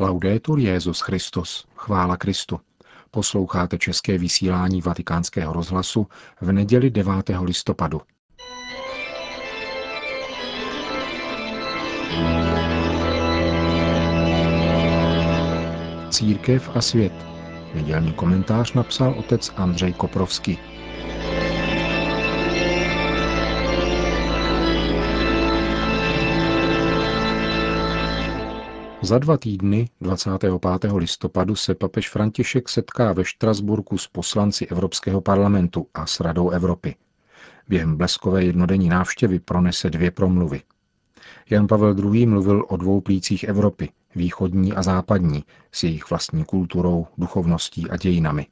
Laudetur Jezus Christus, chvála Kristu. Posloucháte české vysílání Vatikánského rozhlasu v neděli 9. listopadu. Církev a svět. Nedělní komentář napsal otec Andřej Koprovský. Za dva týdny, 25. listopadu, se papež František setká ve Štrasburku s poslanci Evropského parlamentu a s Radou Evropy. Během bleskové jednodenní návštěvy pronese dvě promluvy. Jan Pavel II. mluvil o dvou plících Evropy, východní a západní, s jejich vlastní kulturou, duchovností a dějinami.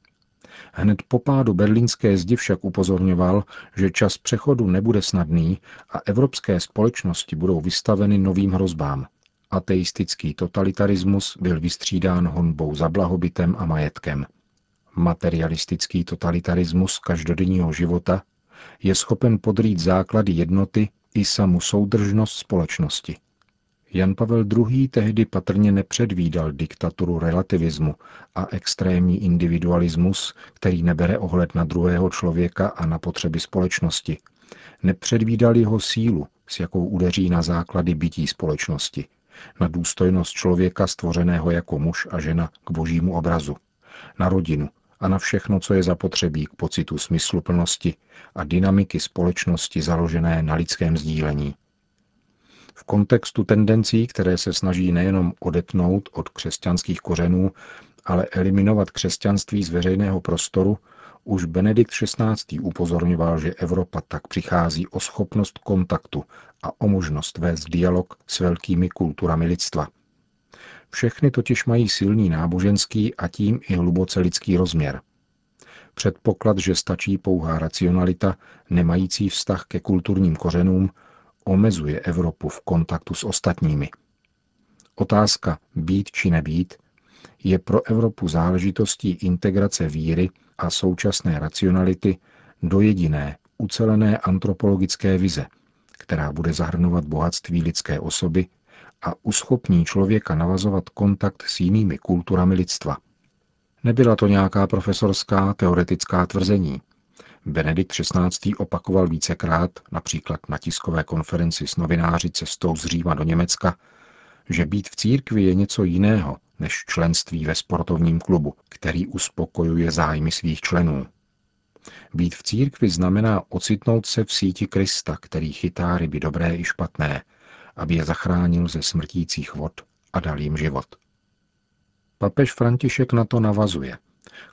Hned po pádu berlínské zdi však upozorňoval, že čas přechodu nebude snadný a evropské společnosti budou vystaveny novým hrozbám – Ateistický totalitarismus byl vystřídán honbou za blahobytem a majetkem. Materialistický totalitarismus každodenního života je schopen podrýt základy jednoty i samu soudržnost společnosti. Jan Pavel II. tehdy patrně nepředvídal diktaturu relativismu a extrémní individualismus, který nebere ohled na druhého člověka a na potřeby společnosti. Nepředvídal jeho sílu, s jakou udeří na základy bytí společnosti – na důstojnost člověka stvořeného jako muž a žena k božímu obrazu, na rodinu a na všechno, co je zapotřebí k pocitu smysluplnosti a dynamiky společnosti založené na lidském sdílení. V kontextu tendencí, které se snaží nejenom odetnout od křesťanských kořenů, ale eliminovat křesťanství z veřejného prostoru, už Benedikt XVI. upozorňoval, že Evropa tak přichází o schopnost kontaktu a o možnost vést dialog s velkými kulturami lidstva. Všechny totiž mají silný náboženský a tím i hluboce lidský rozměr. Předpoklad, že stačí pouhá racionalita, nemající vztah ke kulturním kořenům, omezuje Evropu v kontaktu s ostatními. Otázka být či nebýt je pro Evropu záležitostí integrace víry a současné racionality do jediné, ucelené antropologické vize, která bude zahrnovat bohatství lidské osoby a uschopní člověka navazovat kontakt s jinými kulturami lidstva. Nebyla to nějaká profesorská teoretická tvrzení. Benedikt XVI. opakoval vícekrát, například na tiskové konferenci s novináři cestou z Říma do Německa, že být v církvi je něco jiného než členství ve sportovním klubu, který uspokojuje zájmy svých členů. Být v církvi znamená ocitnout se v síti Krista, který chytá ryby dobré i špatné, aby je zachránil ze smrtících vod a dal jim život. Papež František na to navazuje.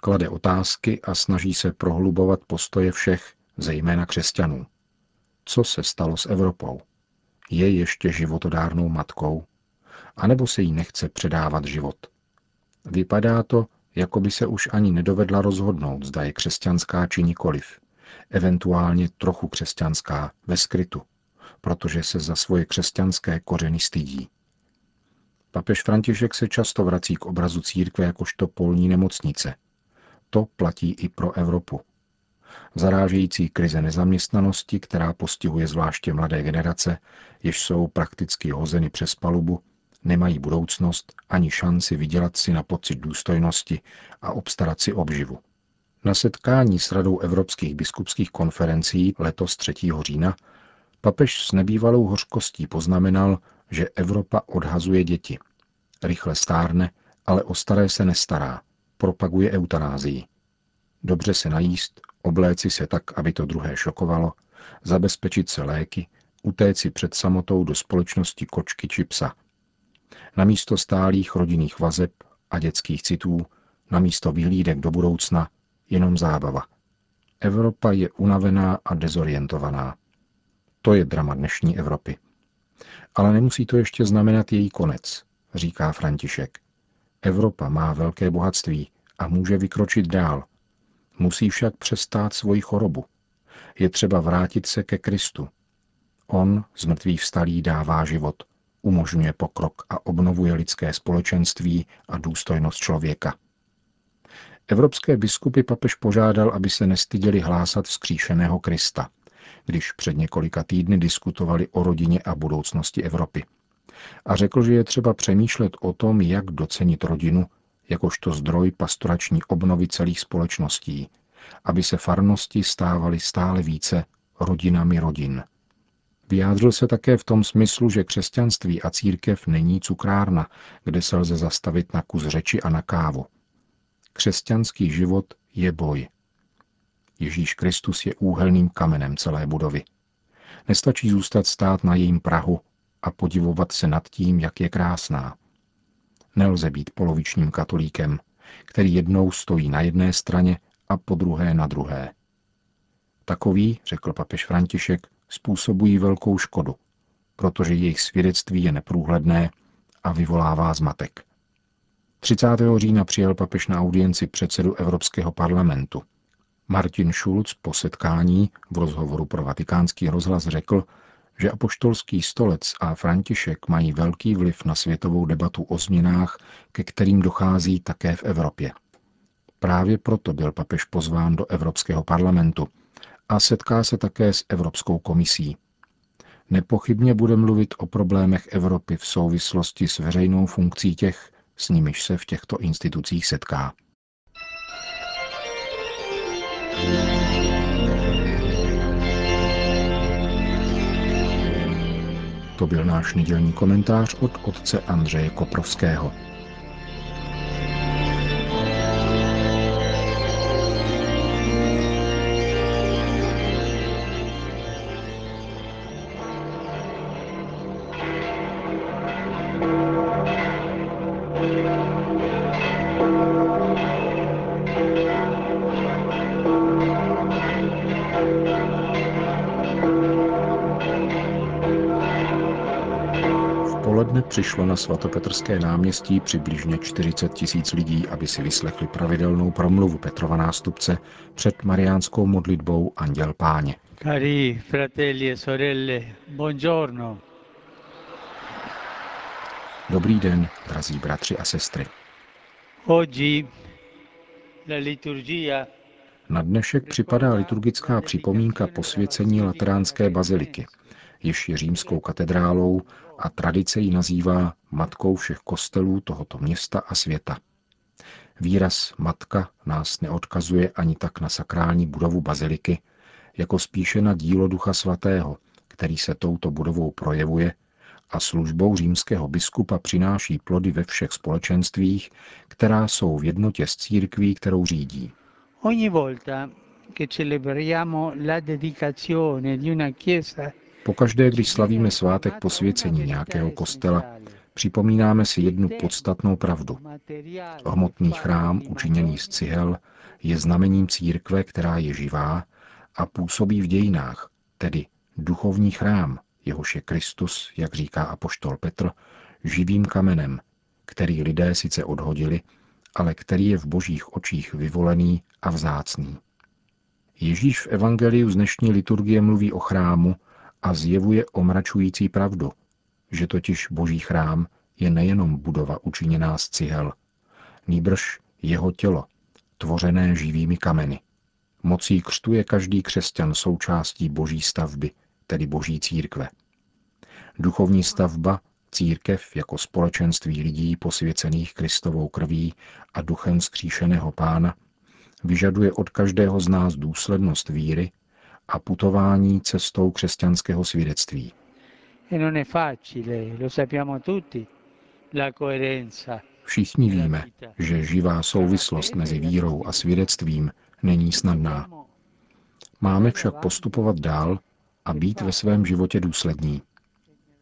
Klade otázky a snaží se prohlubovat postoje všech, zejména křesťanů. Co se stalo s Evropou? Je ještě životodárnou matkou? Anebo se jí nechce předávat život. Vypadá to, jako by se už ani nedovedla rozhodnout, zda je křesťanská či nikoliv, eventuálně trochu křesťanská ve skrytu, protože se za svoje křesťanské kořeny stydí. Papež František se často vrací k obrazu církve jakožto polní nemocnice. To platí i pro Evropu. Zarážející krize nezaměstnanosti, která postihuje zvláště mladé generace, jež jsou prakticky hozeny přes palubu, nemají budoucnost ani šanci vydělat si na pocit důstojnosti a obstarat si obživu. Na setkání s Radou evropských biskupských konferencí letos 3. října papež s nebývalou hořkostí poznamenal, že Evropa odhazuje děti. Rychle stárne, ale o staré se nestará. Propaguje eutanázii. Dobře se najíst, obléci se tak, aby to druhé šokovalo, zabezpečit se léky, utéci před samotou do společnosti kočky či psa – na místo stálých rodinných vazeb a dětských citů, na místo vyhlídek do budoucna, jenom zábava. Evropa je unavená a dezorientovaná. To je drama dnešní Evropy. Ale nemusí to ještě znamenat její konec, říká František. Evropa má velké bohatství a může vykročit dál. Musí však přestát svoji chorobu. Je třeba vrátit se ke Kristu. On, z mrtvých vstalý, dává život umožňuje pokrok a obnovuje lidské společenství a důstojnost člověka. Evropské biskupy papež požádal, aby se nestyděli hlásat vzkříšeného Krista, když před několika týdny diskutovali o rodině a budoucnosti Evropy. A řekl, že je třeba přemýšlet o tom, jak docenit rodinu, jakožto zdroj pastorační obnovy celých společností, aby se farnosti stávaly stále více rodinami rodin. Vyjádřil se také v tom smyslu, že křesťanství a církev není cukrárna, kde se lze zastavit na kus řeči a na kávu. Křesťanský život je boj. Ježíš Kristus je úhelným kamenem celé budovy. Nestačí zůstat stát na jejím prahu a podivovat se nad tím, jak je krásná. Nelze být polovičním katolíkem, který jednou stojí na jedné straně a po druhé na druhé. Takový, řekl papež František, způsobují velkou škodu, protože jejich svědectví je neprůhledné a vyvolává zmatek. 30. října přijel papež na audienci předsedu Evropského parlamentu. Martin Schulz po setkání v rozhovoru pro vatikánský rozhlas řekl, že apoštolský stolec a František mají velký vliv na světovou debatu o změnách, ke kterým dochází také v Evropě. Právě proto byl papež pozván do Evropského parlamentu a setká se také s Evropskou komisí. Nepochybně bude mluvit o problémech Evropy v souvislosti s veřejnou funkcí těch, s nimiž se v těchto institucích setká. To byl náš nedělní komentář od otce Andřeje Koprovského. Poledne přišlo na svatopetrské náměstí přibližně 40 tisíc lidí, aby si vyslechli pravidelnou promluvu Petrova nástupce před mariánskou modlitbou Anděl Páně. Cari fratelli e sorelle, buongiorno. Dobrý den, drazí bratři a sestry. Oggi la liturgia na dnešek připadá liturgická připomínka posvěcení Lateránské baziliky, jež je římskou katedrálou a tradice ji nazývá matkou všech kostelů tohoto města a světa. Výraz matka nás neodkazuje ani tak na sakrální budovu baziliky, jako spíše na dílo Ducha Svatého, který se touto budovou projevuje a službou římského biskupa přináší plody ve všech společenstvích, která jsou v jednotě s církví, kterou řídí. Ogni volta che celebriamo la dedicazione di una chiesa Pokaždé, když slavíme svátek posvěcení nějakého kostela, připomínáme si jednu podstatnou pravdu. Hmotný chrám, učiněný z cihel, je znamením církve, která je živá a působí v dějinách, tedy duchovní chrám, jehož je Kristus, jak říká apoštol Petr, živým kamenem, který lidé sice odhodili, ale který je v božích očích vyvolený a vzácný. Ježíš v Evangeliu z dnešní liturgie mluví o chrámu, a zjevuje omračující pravdu, že totiž boží chrám je nejenom budova učiněná z cihel, nýbrž jeho tělo, tvořené živými kameny. Mocí křtu je každý křesťan součástí boží stavby, tedy boží církve. Duchovní stavba, církev jako společenství lidí posvěcených Kristovou krví a duchem skříšeného pána, vyžaduje od každého z nás důslednost víry a putování cestou křesťanského svědectví. E Všichni víme, že živá souvislost mezi vírou a svědectvím není snadná. Máme však postupovat dál a být ve svém životě důslední.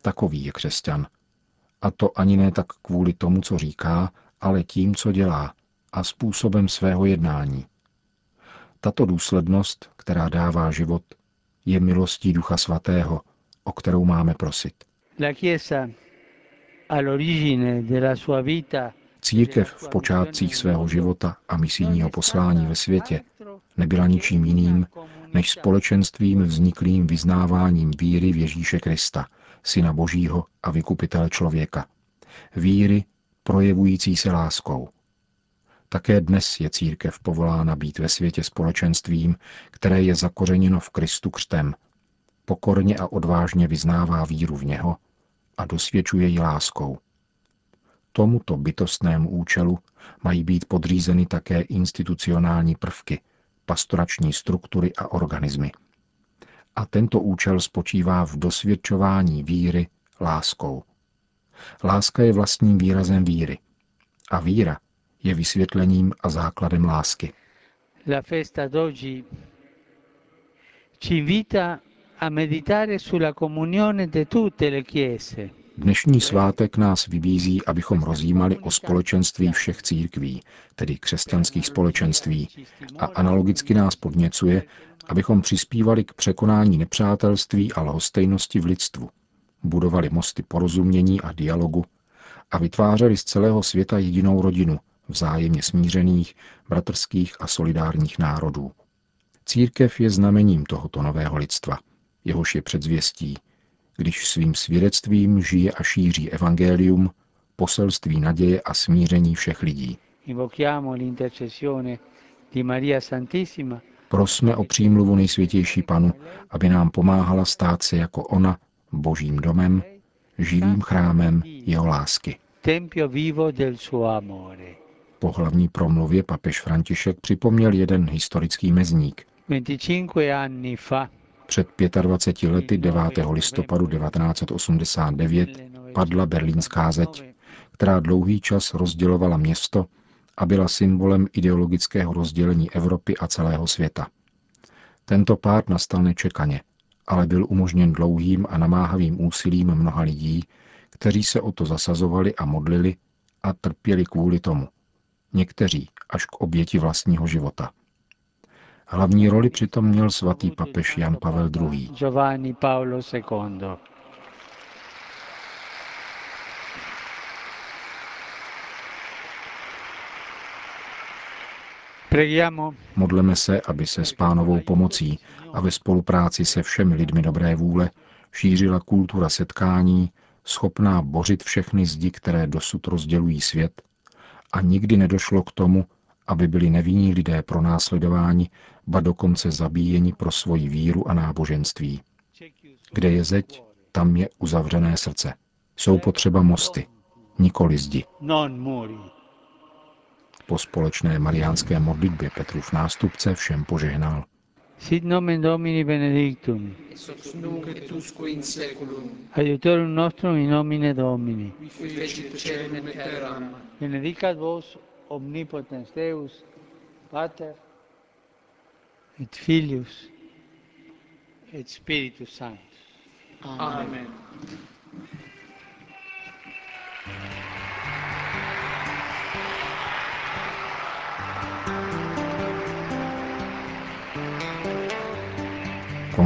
Takový je křesťan. A to ani ne tak kvůli tomu, co říká, ale tím, co dělá a způsobem svého jednání. Tato důslednost, která dává život, je milostí Ducha Svatého, o kterou máme prosit. Církev v počátcích svého života a misijního poslání ve světě nebyla ničím jiným než společenstvím vzniklým vyznáváním víry v Ježíše Krista, Syna Božího a vykupitele člověka. Víry projevující se láskou – také dnes je církev povolána být ve světě společenstvím, které je zakořeněno v Kristu křtem. Pokorně a odvážně vyznává víru v něho a dosvědčuje ji láskou. Tomuto bytostnému účelu mají být podřízeny také institucionální prvky, pastorační struktury a organismy. A tento účel spočívá v dosvědčování víry láskou. Láska je vlastním výrazem víry. A víra je vysvětlením a základem lásky. La festa d'oggi ci invita a meditare sulla comunione di tutte le chiese. Dnešní svátek nás vybízí, abychom rozjímali o společenství všech církví, tedy křesťanských společenství, a analogicky nás podněcuje, abychom přispívali k překonání nepřátelství a lhostejnosti v lidstvu, budovali mosty porozumění a dialogu a vytvářeli z celého světa jedinou rodinu, vzájemně smířených, bratrských a solidárních národů. Církev je znamením tohoto nového lidstva, jehož je předzvěstí, když svým svědectvím žije a šíří evangelium, poselství naděje a smíření všech lidí. Prosme o přímluvu nejsvětější panu, aby nám pomáhala stát se jako ona božím domem, živým chrámem jeho lásky. Po hlavní promluvě papež František připomněl jeden historický mezník. 25 anni fa před 25 lety 9. listopadu 1989 padla berlínská zeď, která dlouhý čas rozdělovala město a byla symbolem ideologického rozdělení Evropy a celého světa. Tento pád nastal nečekaně, ale byl umožněn dlouhým a namáhavým úsilím mnoha lidí, kteří se o to zasazovali a modlili a trpěli kvůli tomu. Někteří až k oběti vlastního života. Hlavní roli přitom měl svatý papež Jan Pavel II. Giovanni Paolo II. Modleme se, aby se s pánovou pomocí a ve spolupráci se všemi lidmi dobré vůle šířila kultura setkání, schopná bořit všechny zdi, které dosud rozdělují svět, a nikdy nedošlo k tomu, aby byli nevinní lidé pronásledováni, ba dokonce zabíjeni pro svoji víru a náboženství. Kde je zeď, tam je uzavřené srdce. Jsou potřeba mosty, nikoli zdi. Po společné mariánské modlitbě Petrův nástupce všem požehnal. Sit nomen Domini benedictum. Ex nunc et usque in seculum. Aiutorium nostrum in nomine Domini. Qui fecit celum et terram. Benedicat vos omnipotens Deus, Pater et Filius et Spiritus Sanctus. Amen.